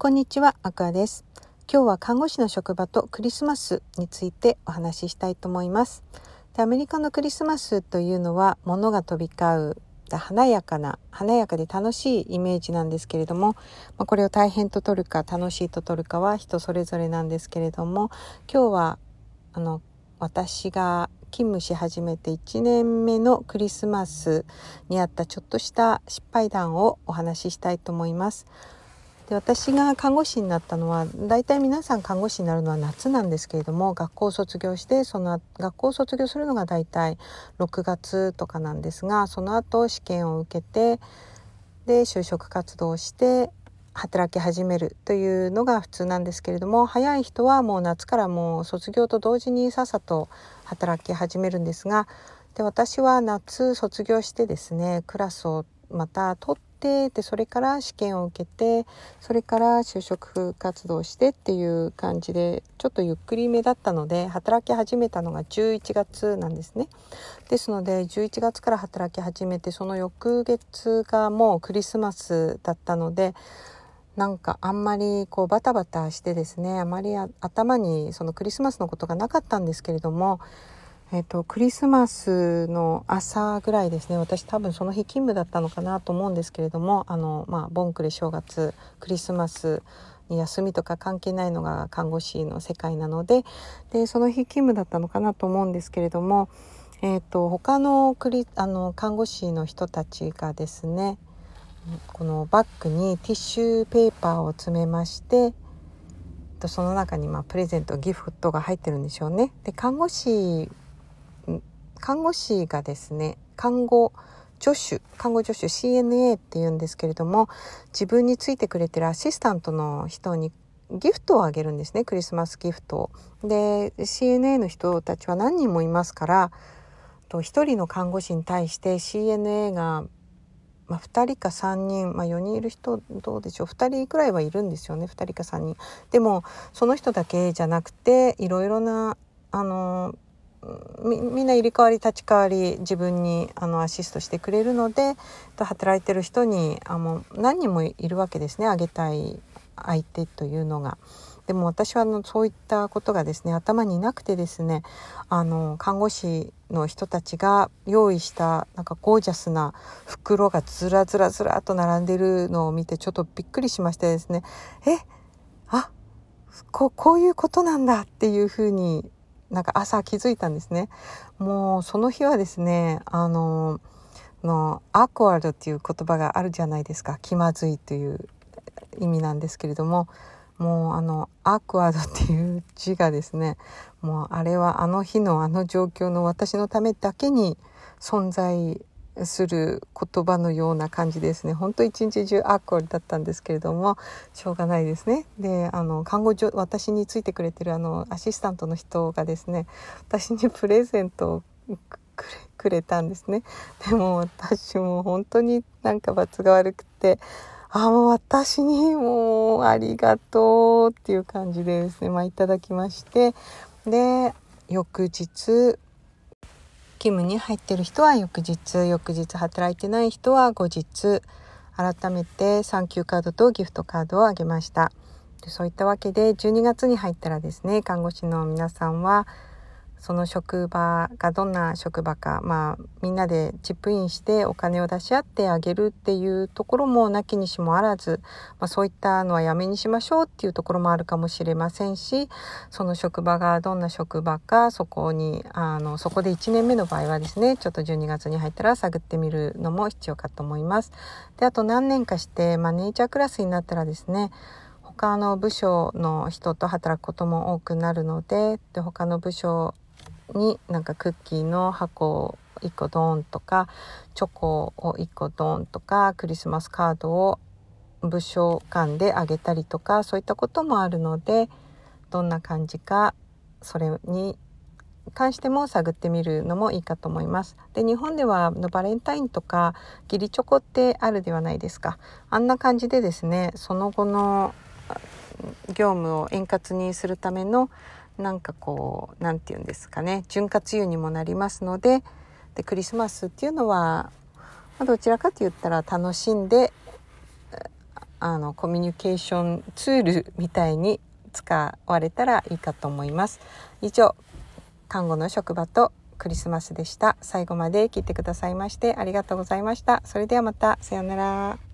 こんにちは、アクアです。今日は看護師の職場とクリスマスについてお話ししたいと思います。でアメリカのクリスマスというのは物が飛び交う華やかな華やかで楽しいイメージなんですけれども、まあ、これを大変と取るか楽しいと取るかは人それぞれなんですけれども今日はあの私が勤務し始めて1年目のクリスマスにあったちょっとした失敗談をお話ししたいと思います。で私が看護師になったのは大体皆さん看護師になるのは夏なんですけれども学校を卒業してその学校を卒業するのが大体6月とかなんですがその後試験を受けてで就職活動をして働き始めるというのが普通なんですけれども早い人はもう夏からもう卒業と同時にさっさと働き始めるんですがで私は夏卒業してですねクラスをまた取てでそれから試験を受けてそれから就職活動してっていう感じでちょっとゆっくりめだったので働き始めたのが11月なんですね。ですので11月から働き始めてその翌月がもうクリスマスだったのでなんかあんまりこうバタバタしてですねあまり頭にそのクリスマスのことがなかったんですけれどもえーと、クリスマスの朝ぐらいですね私多分その日勤務だったのかなと思うんですけれどもあの、まあ、ボンクレ正月クリスマスに休みとか関係ないのが看護師の世界なのででその日勤務だったのかなと思うんですけれども、えーと、他のクリあの看護師の人たちがですねこのバッグにティッシュペーパーを詰めましてその中にまあプレゼントギフトが入ってるんでしょうね。で看護師看護師がですね看護助手看護助手 CNA っていうんですけれども自分についてくれてるアシスタントの人にギフトをあげるんですねクリスマスギフトを。で CNA の人たちは何人もいますから1人の看護師に対して CNA が、まあ、2人か3人、まあ、4人いる人どうでしょう2人くらいはいるんですよね2人か3人。でもその人だけじゃなくていろいろなあのみみんな入れ替わり立ち替わり自分にあのアシストしてくれるので働いてる人にあの何人もいるわけですねあげたい相手というのが。でも私はあのそういったことがですね頭になくてですねあの看護師の人たちが用意したなんかゴージャスな袋がずらずらずらっと並んでるのを見てちょっとびっくりしましてですねえあここういうことなんだっていうふうになんか朝気づいたんですね。もうその日はですね、あの、のアクアードっていう言葉があるじゃないですか。気まずいという意味なんですけれども、もうあのアクアードっていう字がですね、もうあれはあの日のあの状況の私のためだけに存在する言葉のような感じですね。本当一日中アーコールだったんですけれどもしょうがないですね。であの看護所私についてくれてるあのアシスタントの人がですね私にプレゼントをくれたんですね。でも私も本当になんか罰が悪くてあもう私にもうありがとうっていう感じでですねまあいただきまして。で翌日勤務に入ってる人は翌日翌日働いてない人は後日改めてサンキューカードとギフトカードをあげました。でそういったわけで12月に入ったらですね看護師の皆さんはその職場がどんな職場か、まあ、みんなでチップインしてお金を出し合ってあげるっていうところもなきにしもあらず、まあ、そういったのはやめにしましょうっていうところもあるかもしれませんしその職場がどんな職場かそこにあのそこで1年目の場合はですねちょっと12月に入ったら探ってみるのも必要かと思います。であと何年かしてマネージャークラスになったらですね他の部署の人と働くことも多くなるのでで他の部署になんかクッキーの箱を1個ドーンとかチョコを1個ドーンとかクリスマスカードを部署間であげたりとかそういったこともあるのでどんな感じかそれに関しても探ってみるのもいいかと思います。で日本ではのバレンタインとか義理チョコってあるではないですか。あんな感じでですねその後の業務を円滑にするためのなんかこう何て言うんですかね。潤滑油にもなりますのででクリスマスっていうのは、まあ、どちらかと言ったら楽しんであのコミュニケーションツールみたいに使われたらいいかと思います。以上看護の職場とクリスマスでした。最後まで聞いてくださいましてありがとうございました。それではまたさようなら。